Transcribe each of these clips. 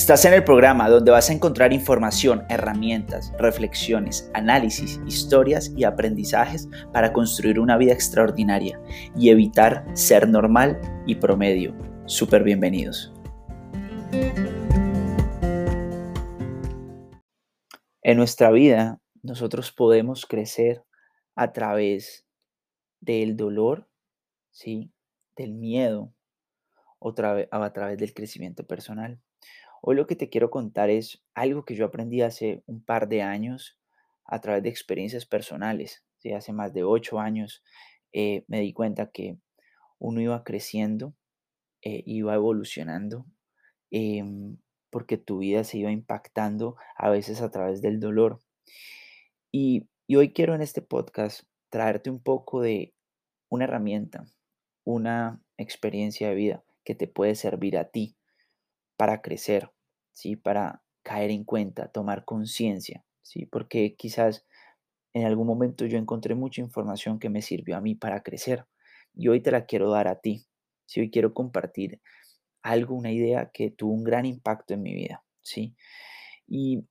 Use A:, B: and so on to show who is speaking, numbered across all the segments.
A: Estás en el programa donde vas a encontrar información, herramientas, reflexiones, análisis, historias y aprendizajes para construir una vida extraordinaria y evitar ser normal y promedio. Súper bienvenidos. En nuestra vida nosotros podemos crecer a través del dolor, ¿sí? del miedo o a través del crecimiento personal. Hoy lo que te quiero contar es algo que yo aprendí hace un par de años a través de experiencias personales. Hace más de ocho años eh, me di cuenta que uno iba creciendo, eh, iba evolucionando, em, porque tu vida se iba impactando a veces a través del dolor. Y, y hoy quiero en este podcast traerte un poco de una herramienta, una experiencia de vida que te puede servir a ti para crecer, ¿sí? Para caer en cuenta, tomar conciencia, ¿sí? Porque quizás en algún momento yo encontré mucha información que me sirvió a mí para crecer y hoy te la quiero dar a ti. Si hoy quiero compartir algo, una idea que tuvo un gran impacto en mi vida, ¿sí? Y,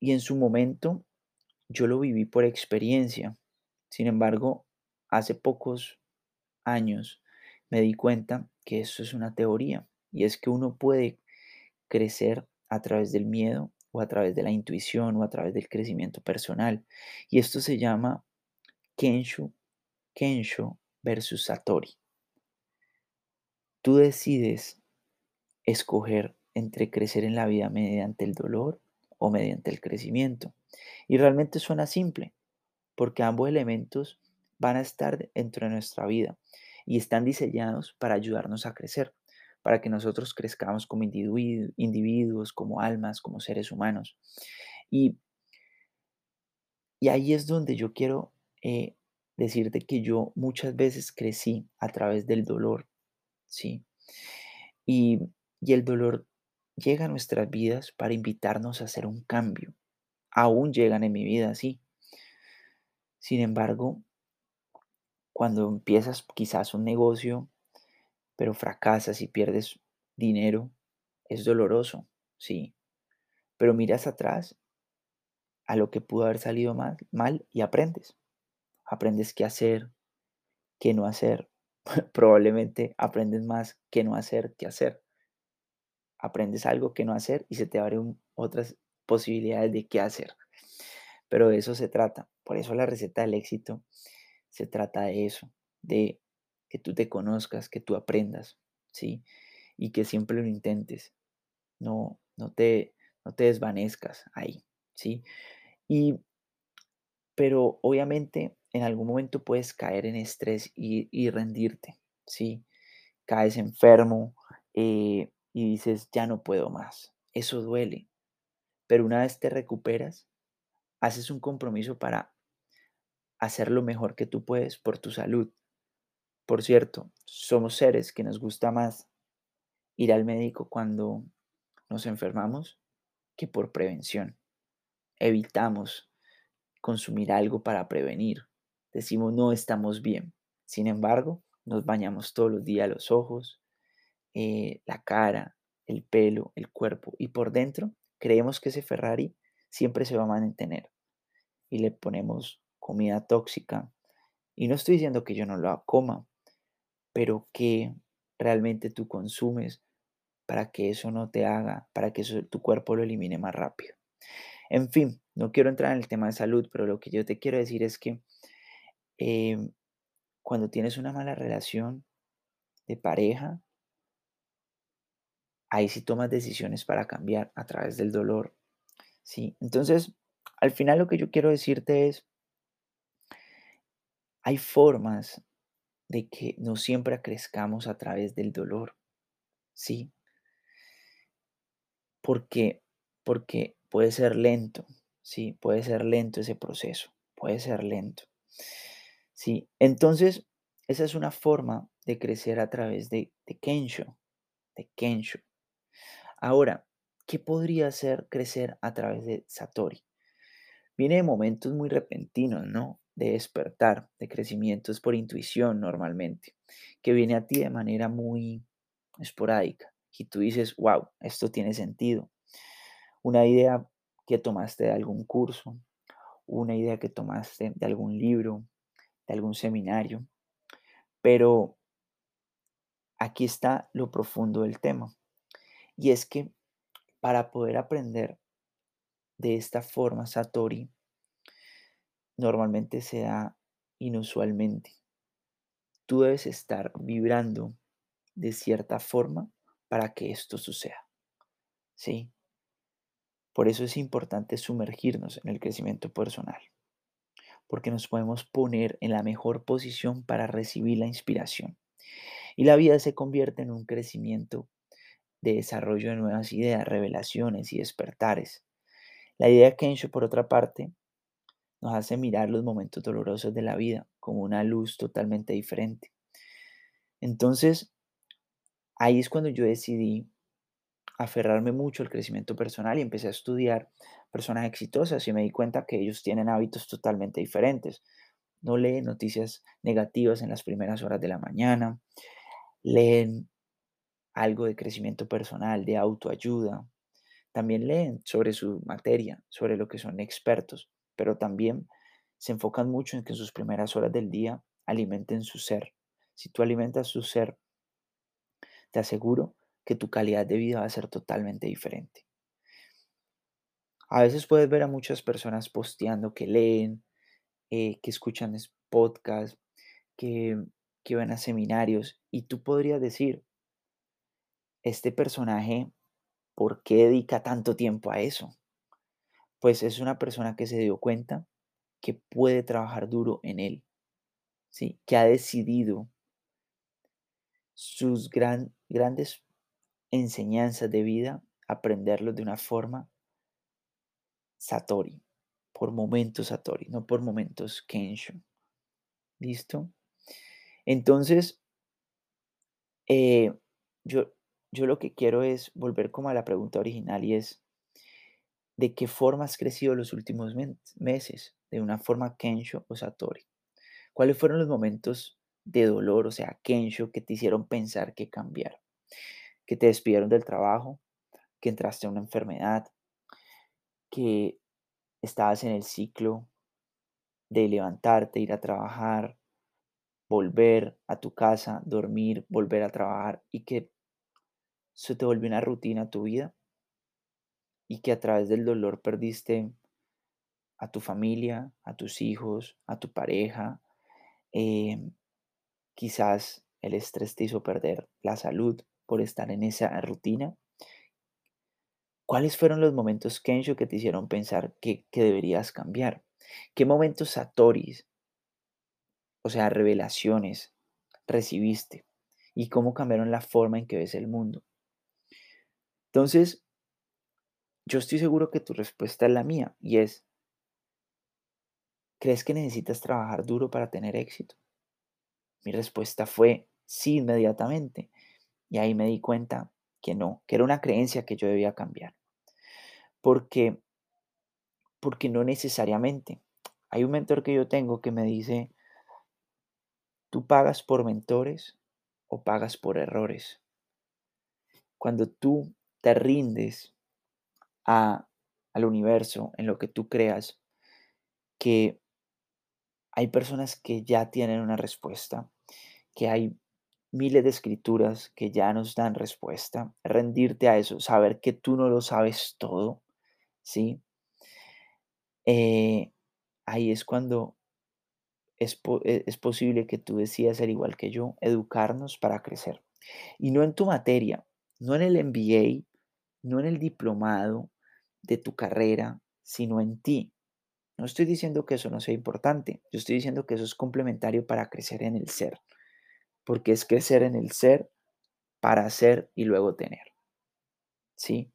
A: y en su momento yo lo viví por experiencia. Sin embargo, hace pocos años me di cuenta que eso es una teoría y es que uno puede crecer a través del miedo o a través de la intuición o a través del crecimiento personal. Y esto se llama Kensho, Kensho versus Satori. Tú decides escoger entre crecer en la vida mediante el dolor o mediante el crecimiento. Y realmente suena simple, porque ambos elementos van a estar dentro de nuestra vida y están diseñados para ayudarnos a crecer para que nosotros crezcamos como individuos, como almas, como seres humanos. Y, ahí es donde yo quiero eh, decirte que yo muchas veces crecí a través del dolor, ¿sí? Y, y el dolor llega a nuestras vidas para invitarnos a hacer un cambio. Aún llegan en mi vida, sí. Sin embargo, cuando empiezas quizás un negocio, pero fracasas y pierdes dinero, es doloroso, sí. Pero miras atrás a lo que pudo haber salido mal, mal y aprendes. Aprendes qué hacer, qué no hacer. Probablemente aprendes más qué no hacer que hacer. Aprendes algo que no hacer y se te abren otras posibilidades de qué hacer. Pero de eso se trata. Por eso la receta del éxito se trata de eso, de que tú te conozcas, que tú aprendas, ¿sí? Y que siempre lo intentes. No, no, te, no te desvanezcas ahí, ¿sí? Y, pero obviamente en algún momento puedes caer en estrés y, rendirte, ¿sí? Caes enfermo eh, y dices, ya no puedo más. Eso duele. Pero una vez te recuperas, haces un compromiso para hacer lo mejor que tú puedes por tu salud, por cierto, somos seres que nos gusta más ir al médico cuando nos enfermamos que por prevención. Evitamos consumir algo para prevenir. Decimos no estamos bien. Sin embargo, nos bañamos todos los días los ojos, eh, la cara, el pelo, el cuerpo y por dentro creemos que ese Ferrari siempre se va a mantener y le ponemos comida tóxica. Y no estoy diciendo que yo no lo coma, pero que realmente tú consumes para que eso no te haga, para que tu cuerpo lo elimine más rápido. En fin, no quiero entrar en el tema de salud, pero lo que yo te quiero decir es que em, cuando tienes una mala relación de pareja, ahí sí tomas decisiones para cambiar a través del dolor. ¿sí? Entonces, al final lo que yo quiero decirte es, hay formas de que no siempre crezcamos a través del dolor. ¿Sí? Porque, porque puede ser lento, ¿sí? Puede ser lento ese proceso, puede ser lento. ¿Sí? Entonces, esa es una forma de crecer a través de, de Kensho, de Kensho. Ahora, ¿qué podría ser crecer a través de Satori? Viene de momentos muy repentinos, ¿no? De despertar, de crecimiento, es por intuición normalmente, que viene a ti de manera muy esporádica y tú dices, wow, esto tiene sentido, una idea que tomaste de algún curso, una idea que tomaste de algún libro, de algún seminario, pero aquí está lo profundo del tema. Y es que para poder aprender de esta forma Satori, normalmente se da inusualmente. Tú debes estar vibrando de cierta forma para que esto suceda. ¿Sí? Por eso es importante sumergirnos en el crecimiento personal, porque nos podemos poner en la mejor posición para recibir la inspiración. Y la vida se convierte en un crecimiento de desarrollo de nuevas ideas, revelaciones y despertares. La idea de Kensho, por otra parte, nos hace mirar los momentos dolorosos de la vida como una luz totalmente diferente. Entonces, ahí es cuando yo decidí aferrarme mucho al crecimiento personal y empecé a estudiar personas exitosas y me di cuenta que ellos tienen hábitos totalmente diferentes. No leen noticias negativas en las primeras horas de la mañana, leen algo de crecimiento personal, de autoayuda, también leen sobre su materia, sobre lo que son expertos, pero también se enfocan mucho en que en sus primeras horas del día alimenten su ser. Si tú alimentas su ser, te aseguro que tu calidad de vida va a ser totalmente diferente. A veces puedes ver a muchas personas posteando que leen, eh, que escuchan podcasts, que, que van a seminarios y tú podrías decir, este personaje, ¿por qué dedica tanto tiempo a eso? Pues es una persona que se dio cuenta que puede trabajar duro en él, ¿sí? que ha decidido sus gran, grandes enseñanzas de vida, aprenderlos de una forma Satori, por momentos Satori, no por momentos Kensho. ¿Listo? Entonces, eh, yo, yo lo que quiero es volver como a la pregunta original y es, ¿de qué forma has crecido los últimos meses? ¿De una forma Kensho o Satori? ¿Cuáles fueron los momentos de dolor, o sea, Kensho, que te hicieron pensar que cambiar? que te despidieron del trabajo, que entraste a una enfermedad, que estabas en el ciclo de levantarte, ir a trabajar, volver a tu casa, dormir, volver a trabajar y que se te volvió una rutina tu vida y que a través del dolor perdiste a tu familia, a tus hijos, a tu pareja. Em, quizás el estrés te hizo perder la salud, por estar en esa rutina? ¿Cuáles fueron los momentos, Kensho, que te hicieron pensar que, deberías cambiar? ¿Qué momentos satoris, o sea, revelaciones, recibiste? ¿Y cómo cambiaron la forma en que ves el mundo? Entonces, yo estoy seguro que tu respuesta es la mía y es, ¿crees que necesitas trabajar duro para tener éxito? Mi respuesta fue sí inmediatamente. Y ahí me di cuenta que no, que era una creencia que yo debía cambiar. Porque, porque no necesariamente. Hay un mentor que yo tengo que me dice, tú pagas por mentores o pagas por errores. Cuando tú te rindes a, al universo, en lo que tú creas, que hay personas que ya tienen una respuesta, que hay miles de escrituras que ya nos dan respuesta, rendirte a eso, saber que tú no lo sabes todo, ¿sí? Eh, ahí es cuando es, e, es posible que tú decidas ser igual que yo, educarnos para crecer. Y no en tu materia, no en el MBA, no en el diplomado de tu carrera, sino en ti. No estoy diciendo que eso no sea importante, yo estoy diciendo que eso es complementario para crecer en el ser porque es crecer en el ser para ser y luego tener. ¿Sí?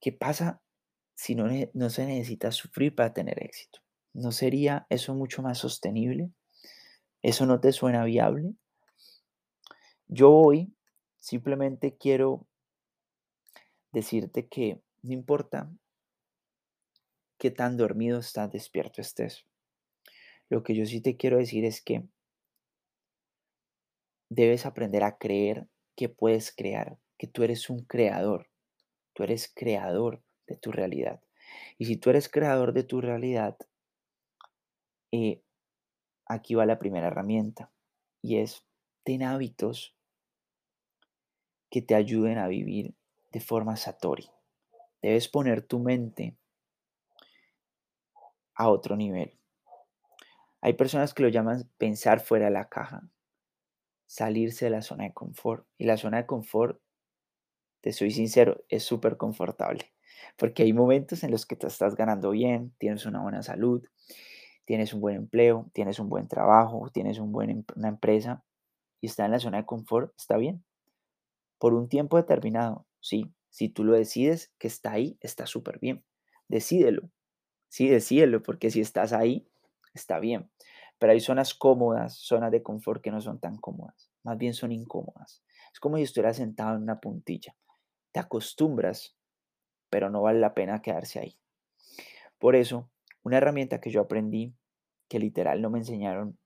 A: ¿Qué pasa si no, no se necesita sufrir para tener éxito? ¿No sería eso mucho más sostenible? ¿Eso no te suena viable? Yo hoy simplemente quiero decirte que no importa qué tan dormido estás, despierto estés. Lo que yo sí te quiero decir es que debes aprender a creer que puedes crear, que tú eres un creador. Tú eres creador, de tu realidad. Y si tú eres creador de tu realidad, eh, aquí va la primera herramienta y es ten hábitos que te ayuden a vivir de forma satori. Debes poner tu mente a otro nivel. Hay personas que lo llaman pensar fuera de la caja, salirse de la zona de confort. Y la zona de confort, te soy sincero, es súper confortable. Porque hay momentos en los que te estás ganando bien, tienes una buena salud, tienes un buen empleo, tienes un buen trabajo, tienes un buen, em, una empresa y está en la zona de confort, está bien. Por un tiempo determinado, sí. Si tú lo decides que está ahí, está súper bien. Decídelo. Sí, decídelo, porque si estás ahí, está bien. Pero hay zonas cómodas, zonas de confort que no son tan cómodas, más bien son incómodas. Es como si estuvieras sentado en una puntilla. Te acostumbras, pero no vale la pena quedarse ahí. Por eso, una herramienta que yo aprendí, que literal no me enseñaron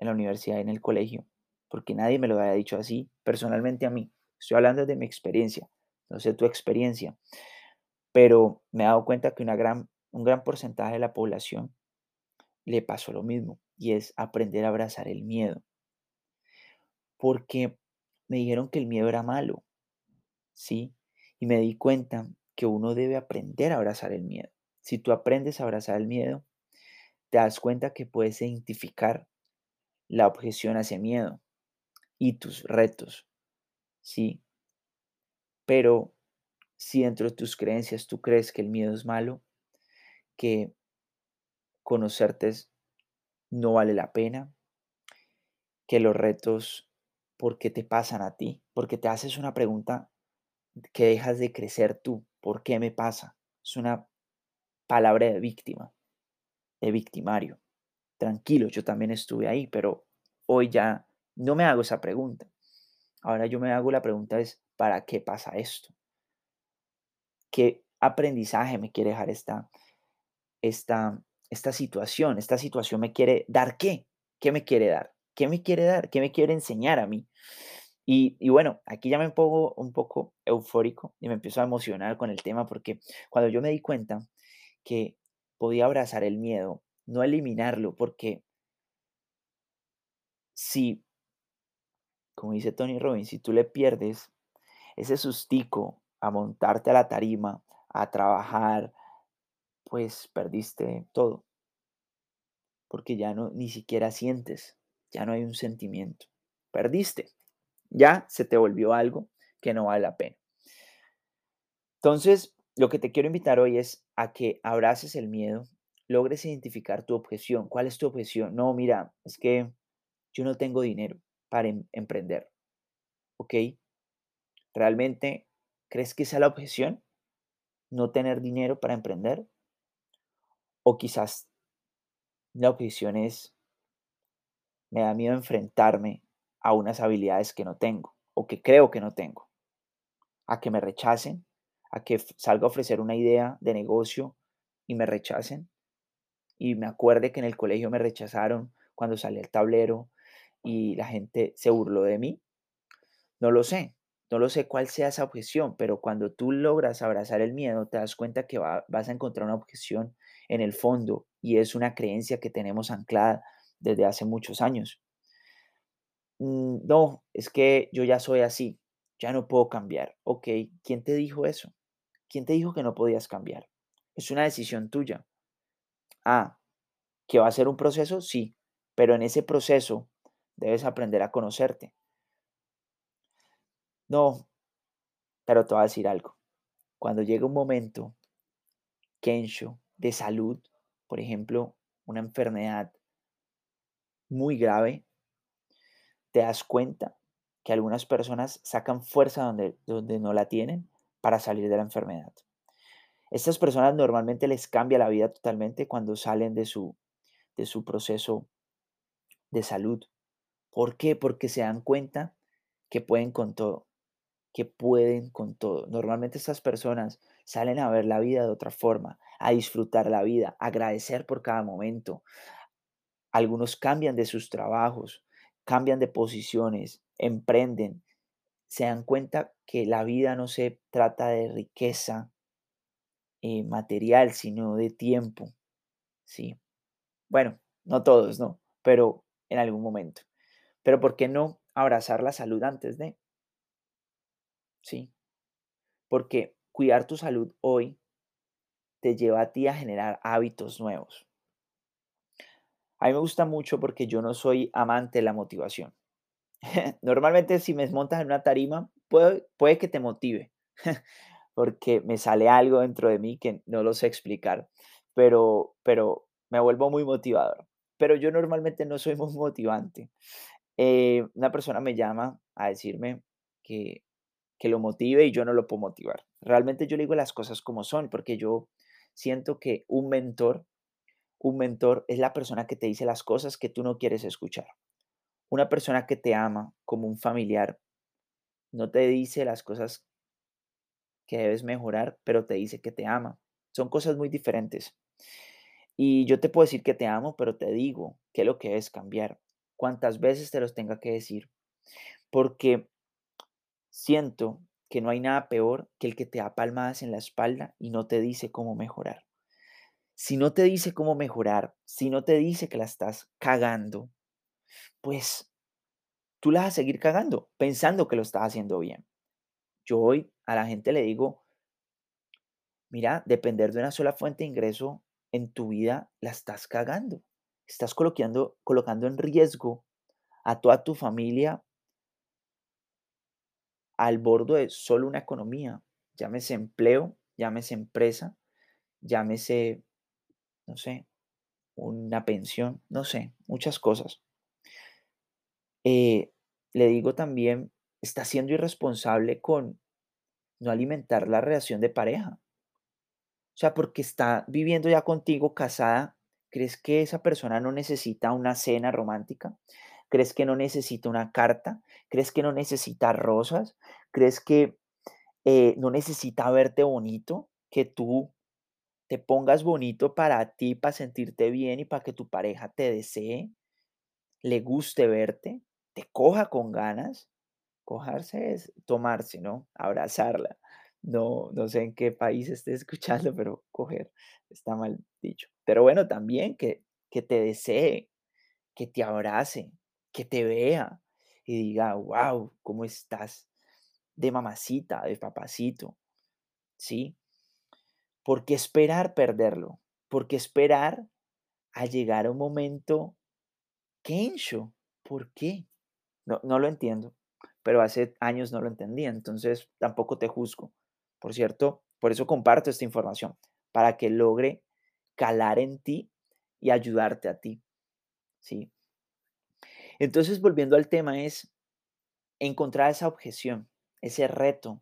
A: en la universidad, en el colegio, porque nadie me lo había dicho así, personalmente a mí. Estoy hablando de mi experiencia, no sé tu experiencia, pero me he dado cuenta que una gran, un gran porcentaje de la población le pasó lo mismo y es aprender a abrazar el miedo. Porque me dijeron que el miedo era malo, ¿sí? Y me di cuenta que uno debe aprender a abrazar el miedo. Si tú aprendes a abrazar el miedo, te das cuenta que puedes identificar la objeción hacia miedo y tus retos, ¿sí? Pero si dentro de tus creencias tú crees que el miedo es malo, que conocerte no vale la pena, que los retos, ¿por qué te pasan a ti? Porque te haces una pregunta que dejas de crecer tú. ¿Por qué me pasa? Es una palabra de víctima, de victimario. Tranquilo, yo también estuve ahí, pero hoy ya no me hago esa pregunta. Ahora yo me hago la pregunta es, ¿para qué pasa esto? ¿Qué aprendizaje me quiere dejar esta, esta, esta situación? ¿Esta situación me quiere dar qué? ¿Qué me quiere dar? ¿Qué me quiere dar? ¿Qué me quiere enseñar a mí? Y, y, bueno, aquí ya me pongo un poco eufórico y me empiezo a emocionar con el tema porque cuando yo me di cuenta que podía abrazar el miedo, no eliminarlo, porque si, como dice Tony Robbins, si tú le pierdes ese sustico a montarte a la tarima, a trabajar, pues perdiste todo. Porque ya no, ni siquiera sientes, ya no hay un sentimiento. Perdiste. Ya se te volvió algo que no vale la pena. Entonces, lo que te quiero invitar hoy es a que abraces el miedo, logres identificar tu objeción. ¿Cuál es tu objeción? No, mira, es que yo no tengo dinero para em, emprender. ¿Ok? ¿Realmente crees que es la objeción? ¿No tener dinero para emprender? O quizás la objeción es, me da miedo enfrentarme a unas habilidades que no tengo o que creo que no tengo, a que me rechacen, a que salga a ofrecer una idea de negocio y me rechacen. Y me acuerde que en el colegio me rechazaron cuando salí al tablero y la gente se burló de mí. No lo sé, no lo sé cuál sea esa objeción, pero cuando tú logras abrazar el miedo, te das cuenta que vas a encontrar una objeción en el fondo y es una creencia que tenemos anclada desde hace muchos años. Mm, no, es que yo ya soy así, ya no puedo cambiar. Ok, ¿quién te dijo eso? ¿Quién te dijo que no podías cambiar? Es una decisión tuya. Ah, ¿que va a ser un proceso? Sí, pero en ese proceso debes aprender a conocerte. No, pero te voy a decir algo. Cuando llega un momento, Kensho, de salud, por ejemplo, una enfermedad muy grave, te das cuenta que algunas personas sacan fuerza donde, donde no la tienen para salir de la enfermedad. Estas personas normalmente les cambia la vida totalmente cuando salen de su, de su proceso de salud. ¿Por qué? Porque se dan cuenta que pueden con todo, que pueden con todo. Normalmente estas personas salen a ver la vida de otra forma, a disfrutar la vida, a agradecer por cada momento. Algunos cambian de sus trabajos, cambian de posiciones, emprenden, se dan cuenta que la vida no se trata de riqueza, eh, material, sino de tiempo, ¿sí? Bueno, no todos, ¿no? Pero en algún momento. Pero ¿por qué no abrazar la salud antes de? Sí, porque cuidar tu salud hoy te lleva a ti a generar hábitos nuevos. A mí me gusta mucho porque yo no soy amante de la motivación. Normalmente si me montas en una tarima, puede, puede que te motive, porque me sale algo dentro de mí que no lo sé explicar, pero, pero me vuelvo muy motivador. Pero yo normalmente no soy muy motivante. Eh, una persona me llama a decirme que, que lo motive y yo no lo puedo motivar. Realmente yo le digo las cosas como son, porque yo siento que un mentor, un mentor es la persona que te dice las cosas que tú no quieres escuchar. Una persona que te ama como un familiar no te dice las cosas que debes mejorar, pero te dice que te ama. Son cosas muy diferentes. Y yo te puedo decir que te amo, pero te digo que lo que debes cambiar. Cuantas veces te los tenga que decir. Porque siento que no hay nada peor que el que te da palmadas en la espalda y no te dice cómo mejorar. Si no te dice cómo mejorar, si no te dice que la estás cagando, pues tú la vas a seguir cagando pensando que lo estás haciendo bien. Yo hoy a la gente le digo, mira, depender de una sola fuente de ingreso en tu vida la estás cagando. Estás colocando, colocando en riesgo a toda tu familia al borde de solo una economía, llámese empleo, llámese empresa, llámese, no sé, una pensión, no sé, muchas cosas. Eh, le digo también, está siendo irresponsable con no alimentar la relación de pareja. O sea, porque está viviendo ya contigo casada, ¿crees que esa persona no necesita una cena romántica? ¿Crees que no necesita una carta? ¿Crees que no necesita rosas? ¿Crees que eh, no necesita verte bonito? Que tú te pongas bonito para ti, para sentirte bien y para que tu pareja te desee, le guste verte, te coja con ganas. Cojarse es tomarse, ¿no? Abrazarla. No, no sé en qué país esté escuchando, pero coger está mal dicho. Pero bueno, también que, que te desee, que te abrace, que te vea y diga, wow, ¿cómo estás? De mamacita, de papacito, ¿sí? ¿Por qué esperar perderlo? ¿Por qué esperar a llegar a un momento Kensho? ¿Por qué? No, no lo entiendo, pero hace años no lo entendía, entonces tampoco te juzgo. Por cierto, por eso comparto esta información, para que logre calar en ti y ayudarte a ti. ¿sí? Entonces, volviendo al tema, es encontrar esa objeción, ese reto.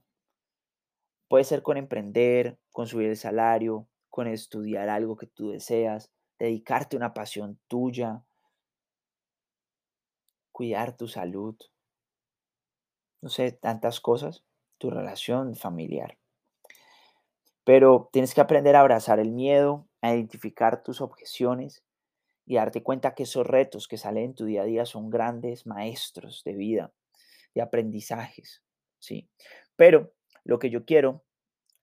A: Puede ser con emprender, con subir el salario, con estudiar algo que tú deseas, dedicarte a una pasión tuya, cuidar tu salud, no sé, tantas cosas, tu relación familiar. Pero tienes que aprender a abrazar el miedo, a identificar tus objeciones y darte cuenta que esos retos que salen en tu día a día son grandes maestros de vida, de aprendizajes, ¿sí? Pero lo que yo quiero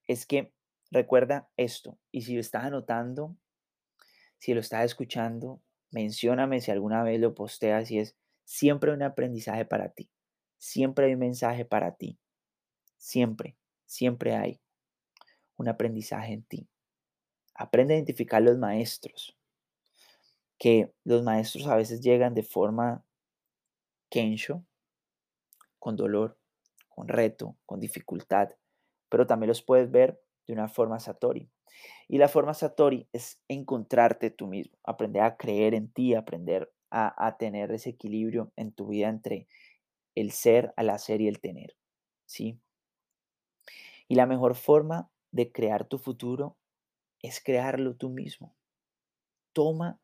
A: es que recuerda esto y si lo estás anotando, si lo estás escuchando, mencióname si alguna vez lo posteas y es siempre un aprendizaje para ti, siempre hay un mensaje para ti, siempre, siempre hay un aprendizaje en ti. Aprende a identificar los maestros, que los maestros a veces llegan de forma kensho, con dolor, con reto, con dificultad, pero también los puedes ver de una forma satori. Y la forma satori es encontrarte tú mismo, aprender a creer en ti, aprender a, tener ese equilibrio en tu vida entre el ser, al hacer y el tener. ¿sí? Y la mejor forma de crear tu futuro es crearlo tú mismo. Toma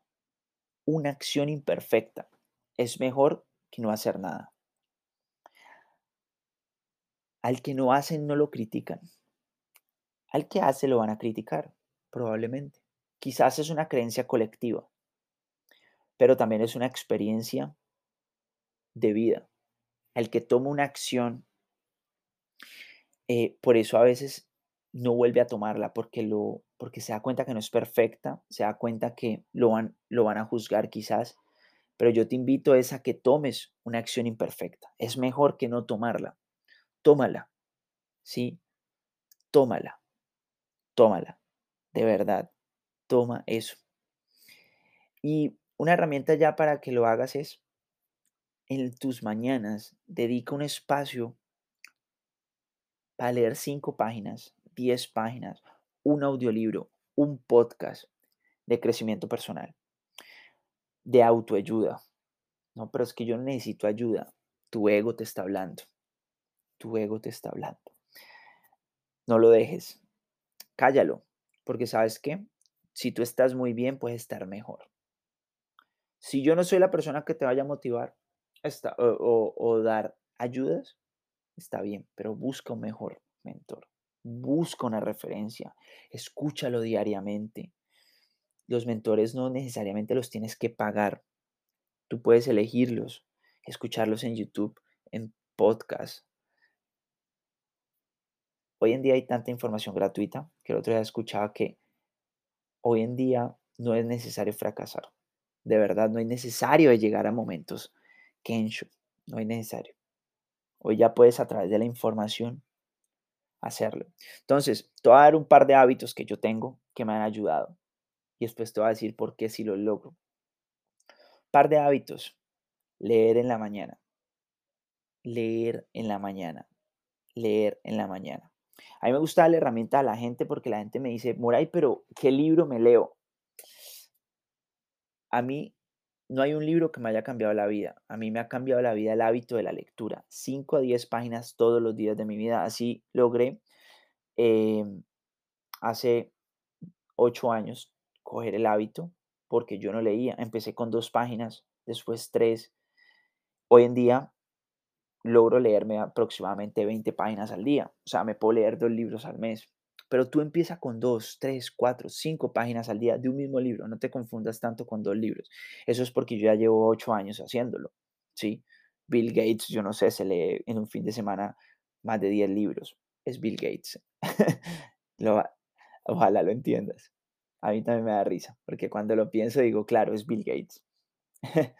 A: una acción imperfecta. Es mejor que no hacer nada. Al que no hacen no lo critican. Al que hace lo van a criticar, probablemente. Quizás es una creencia colectiva, pero también es una experiencia de vida. El que toma una acción, eh, por eso a veces no vuelve a tomarla porque, lo, porque se da cuenta que no es perfecta, se da cuenta que lo van, lo van a juzgar quizás, pero yo te invito es a que tomes una acción imperfecta. Es mejor que no tomarla. Tómala, ¿sí? Tómala, tómala, de verdad, toma eso. Y una herramienta ya para que lo hagas es, en tus mañanas, dedica un espacio para leer cinco páginas, diez páginas, un audiolibro, un podcast de crecimiento personal, de autoayuda. No, pero es que yo necesito ayuda. Tu ego te está hablando. Tu ego te está hablando. No lo dejes. Cállalo, porque sabes que si tú estás muy bien, puedes estar mejor. Si yo no soy la persona que te vaya a motivar o, o dar ayudas, está bien, pero busca un mejor mentor. Busca una referencia. Escúchalo diariamente. Los mentores no necesariamente los tienes que pagar. Tú puedes elegirlos, escucharlos en YouTube, en podcast. Hoy en día hay tanta información gratuita que el otro día escuchaba que hoy en día no es necesario fracasar. De verdad, no es necesario llegar a momentos Kensho. No es necesario. Hoy ya puedes a través de la información hacerlo. Entonces, te voy a dar un par de hábitos que yo tengo que me han ayudado. Y después te voy a decir por qué si lo logro. Par de hábitos. Leer en la mañana. Leer en la mañana. Leer en la mañana. A mí me gusta darle herramienta a la gente porque la gente me dice, Moray, pero ¿qué libro me leo? A mí no hay un libro que me haya cambiado la vida. A mí me ha cambiado la vida el hábito de la lectura. 5 a 10 páginas todos los días de mi vida. Así logré em, hace 8 años coger el hábito porque yo no leía. Empecé con dos páginas, después tres. Hoy en día logro leerme aproximadamente 20 páginas al día. O sea, me puedo leer dos libros al mes. Pero tú empieza con dos, tres, cuatro, cinco páginas al día de un mismo libro. No te confundas tanto con dos libros. Eso es porque yo ya llevo ocho años haciéndolo. ¿sí? Bill Gates, yo no sé, se lee en un fin de semana más de 10 libros. Es Bill Gates. ojalá lo entiendas. A mí también me da risa, porque cuando lo pienso digo, claro, es Bill Gates.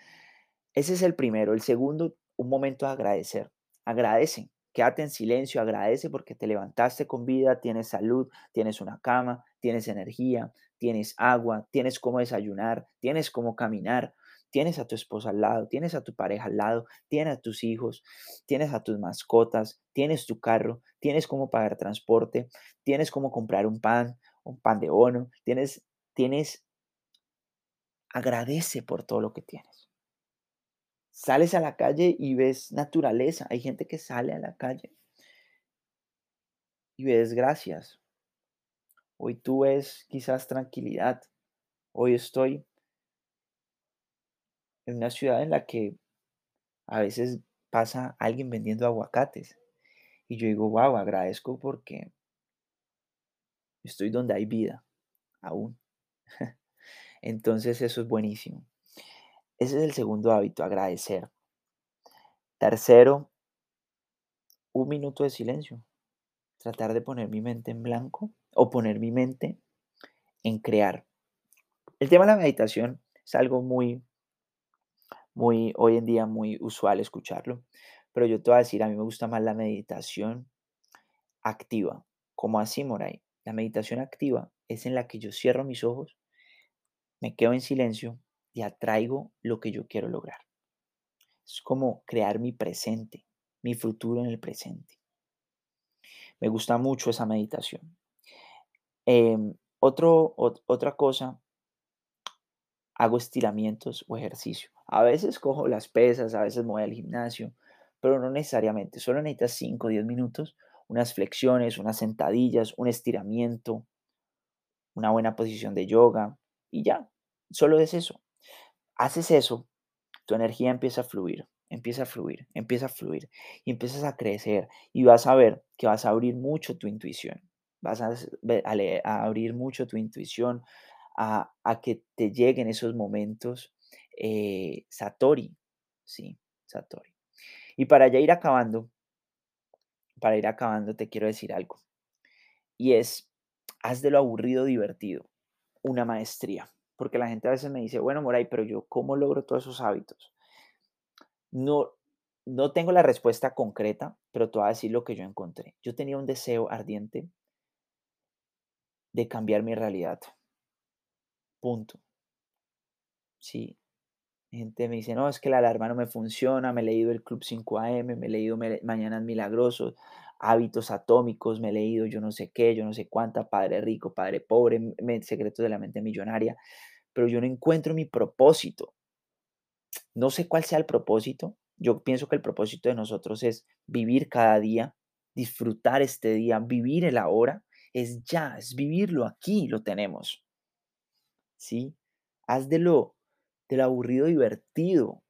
A: Ese es el primero. El segundo, un momento de agradecer. Agradece. Quédate en silencio, agradece porque te levantaste con vida, tienes salud, tienes una cama, tienes energía, tienes agua, tienes cómo desayunar, tienes cómo caminar, tienes a tu esposa al lado, tienes a tu pareja al lado, tienes a tus hijos, tienes a tus mascotas, tienes tu carro, tienes cómo pagar transporte, tienes cómo comprar un pan, un pan de bono, tienes, tienes, agradece por todo lo que tienes. Sales a la calle y ves naturaleza. Hay gente que sale a la calle y ves gracias. Hoy tú ves quizás tranquilidad. Hoy estoy en una ciudad en la que a veces pasa alguien vendiendo aguacates. Y yo digo, wow, agradezco porque estoy donde hay vida aún. Entonces eso es buenísimo. Ese es el segundo hábito, agradecer. Tercero, un minuto de silencio. Tratar de poner mi mente en blanco o poner mi mente en crear. El tema de la meditación es algo muy, muy, hoy en día muy usual escucharlo, pero yo te voy a decir, a mí me gusta más la meditación activa, como así, Moray. La meditación activa es en la que yo cierro mis ojos, me quedo en silencio y atraigo lo que yo quiero lograr. Es como crear mi presente, mi futuro en el presente. Me gusta mucho esa meditación. Em, otro, otra cosa, hago estiramientos o ejercicio. A veces cojo las pesas, a veces me voy al gimnasio, pero no necesariamente. Solo necesitas 5 o 10 minutos, unas flexiones, unas sentadillas, un estiramiento, una buena posición de yoga y ya. Solo es eso haces eso, tu energía empieza a fluir, empieza a fluir, empieza a fluir y empiezas a crecer y vas a ver que vas a abrir mucho tu intuición, vas a, abrir mucho tu intuición a, que te lleguen esos momentos eh, Satori, sí, Satori. Y para ya ir acabando, para ir acabando te quiero decir algo. y es, haz de lo aburrido divertido, una maestría. Porque la gente a veces me dice, bueno, Moray, pero yo, ¿cómo logro todos esos hábitos? No, no tengo la respuesta concreta, pero te voy a decir lo que yo encontré. Yo tenía un deseo ardiente de cambiar mi realidad. Punto. Sí. Gente me dice, no, es que la alarma no me funciona, me he leído el Club 5am, me he leído Mañanas Milagrosos, Hábitos Atómicos, me he leído yo no sé qué, yo no sé cuánta, Padre Rico, Padre Pobre, Secretos de la Mente Millonaria, pero yo no encuentro mi propósito. No sé cuál sea el propósito. Yo pienso que el propósito de nosotros es vivir cada día, disfrutar este día, vivir el ahora, es ya, es vivirlo aquí, lo tenemos. ¿Sí? Haz de lo, de lo aburrido divertido.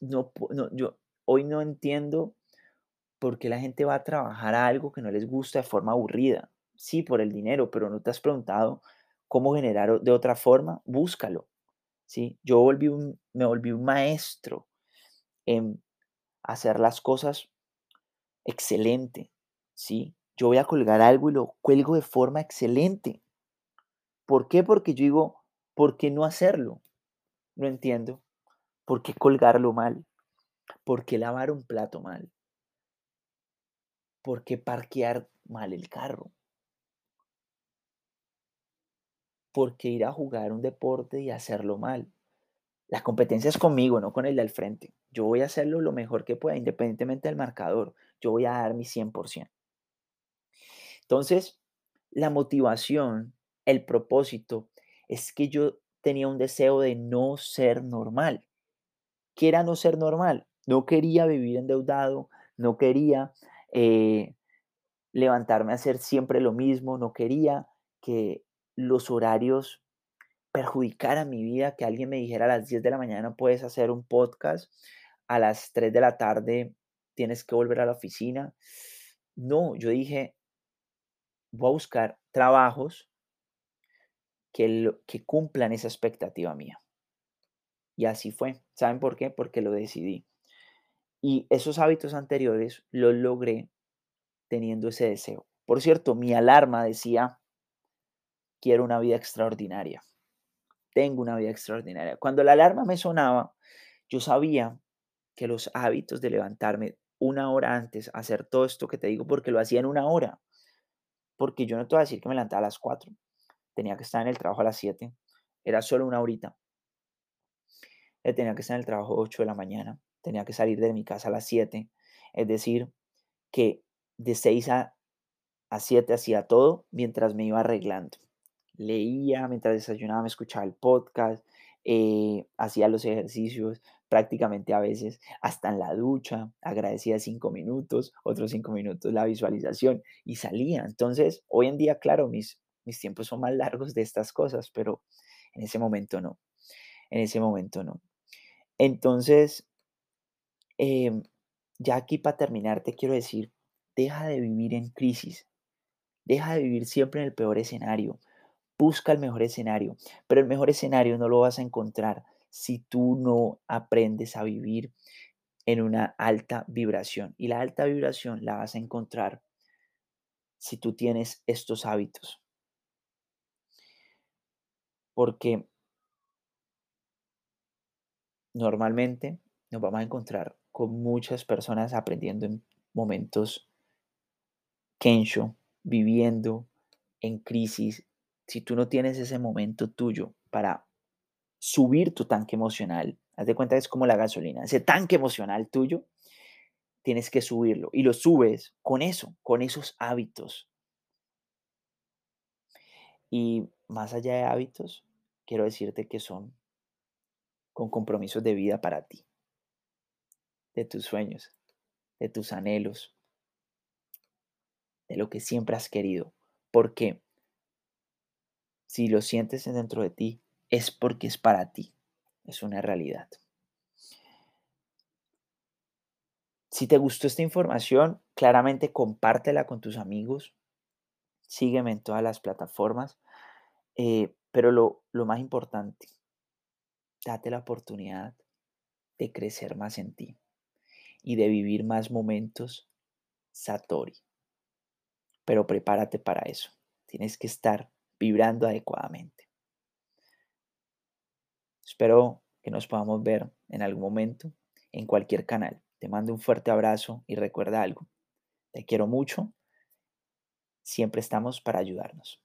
A: No, no, yo hoy no entiendo por qué la gente va a trabajar a algo que no les gusta de forma aburrida. Sí, por el dinero, pero no te has preguntado cómo generar de otra forma. Búscalo. ¿sí? Yo volví me volví un maestro en hacer las cosas excelente. ¿sí? Yo voy a colgar algo y lo cuelgo de forma excelente. ¿Por qué? Porque yo digo, ¿por qué no hacerlo? No entiendo. ¿Por qué colgarlo mal? ¿Por qué lavar un plato mal? ¿Por qué parquear mal el carro? ¿Por qué ir a jugar un deporte y hacerlo mal? La competencia es conmigo, no con el del frente. Yo voy a hacerlo lo mejor que pueda, independientemente del marcador. Yo voy a dar mi 100%. Entonces, la motivación, el propósito, es que yo tenía un deseo de no ser normal. ¿Qué era no ser normal? No quería vivir endeudado, no quería eh, levantarme a hacer siempre lo mismo, no quería que los horarios perjudicaran mi vida, que alguien me dijera a las 10 de la mañana puedes hacer un podcast, a las 3 de la tarde tienes que volver a la oficina. No, yo dije, voy a buscar trabajos que, que cumplan esa expectativa mía. Y así fue. ¿Saben por qué? Porque lo decidí. Y esos hábitos anteriores los logré teniendo ese deseo. Por cierto, mi alarma decía, quiero una vida extraordinaria. Tengo una vida extraordinaria. Cuando la alarma me sonaba, yo sabía que los hábitos de levantarme una hora antes, hacer todo esto que te digo, porque lo hacía en una hora, porque yo no te voy a decir que me levantaba a las 4, tenía que estar en el trabajo a las 7, era solo una horita. Eh, tenía que estar en el trabajo a 8 de la mañana, tenía que salir de mi casa a las 7, es decir, que de 6 a, a 7 hacía todo mientras me iba arreglando. Leía, mientras desayunaba me escuchaba el podcast, eh, hacía los ejercicios, prácticamente a veces hasta en la ducha, agradecía cinco minutos, otros cinco minutos la visualización y salía. Entonces, hoy en día, claro, mis, mis tiempos son más largos de estas cosas, pero en ese momento no. En ese momento no. Entonces, em, ya aquí para terminar, te quiero decir, deja de vivir en crisis, deja de vivir siempre en el peor escenario, Busca el mejor escenario, pero el mejor escenario no lo vas a encontrar si tú no aprendes a vivir en una alta vibración. Y la alta vibración la vas a encontrar si tú tienes estos hábitos. Porque normalmente nos vamos a encontrar con muchas personas aprendiendo en momentos kensho, viviendo en crisis, si tú no tienes ese momento tuyo para subir tu tanque emocional, haz de cuenta que es como la gasolina, ese tanque emocional tuyo, tienes que subirlo y lo subes con eso, con esos hábitos. Y más allá de hábitos, quiero decirte que son con compromisos de vida para ti, de tus sueños, de tus anhelos, de lo que siempre has querido. Porque si lo sientes dentro de ti, es porque es para ti. Es una realidad. Si te gustó esta información, claramente compártela con tus amigos. Sígueme en todas las plataformas. Eh, pero lo, lo más importante, date la oportunidad de crecer más en ti y de vivir más momentos Satori. pero prepárate para eso. Tienes que estar vibrando adecuadamente. Espero que nos podamos ver en algún momento en cualquier canal. Te mando un fuerte abrazo y recuerda algo. Te quiero mucho. Siempre estamos para ayudarnos.